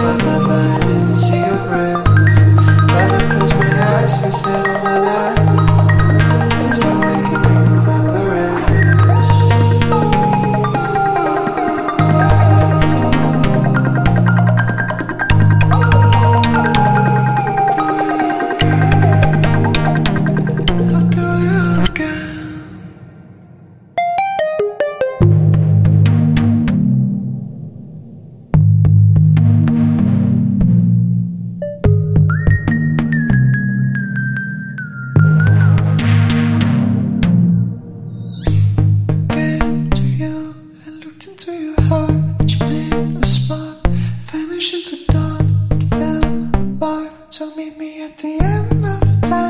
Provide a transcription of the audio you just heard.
Bye bye bye, let see your breath. at the end of time.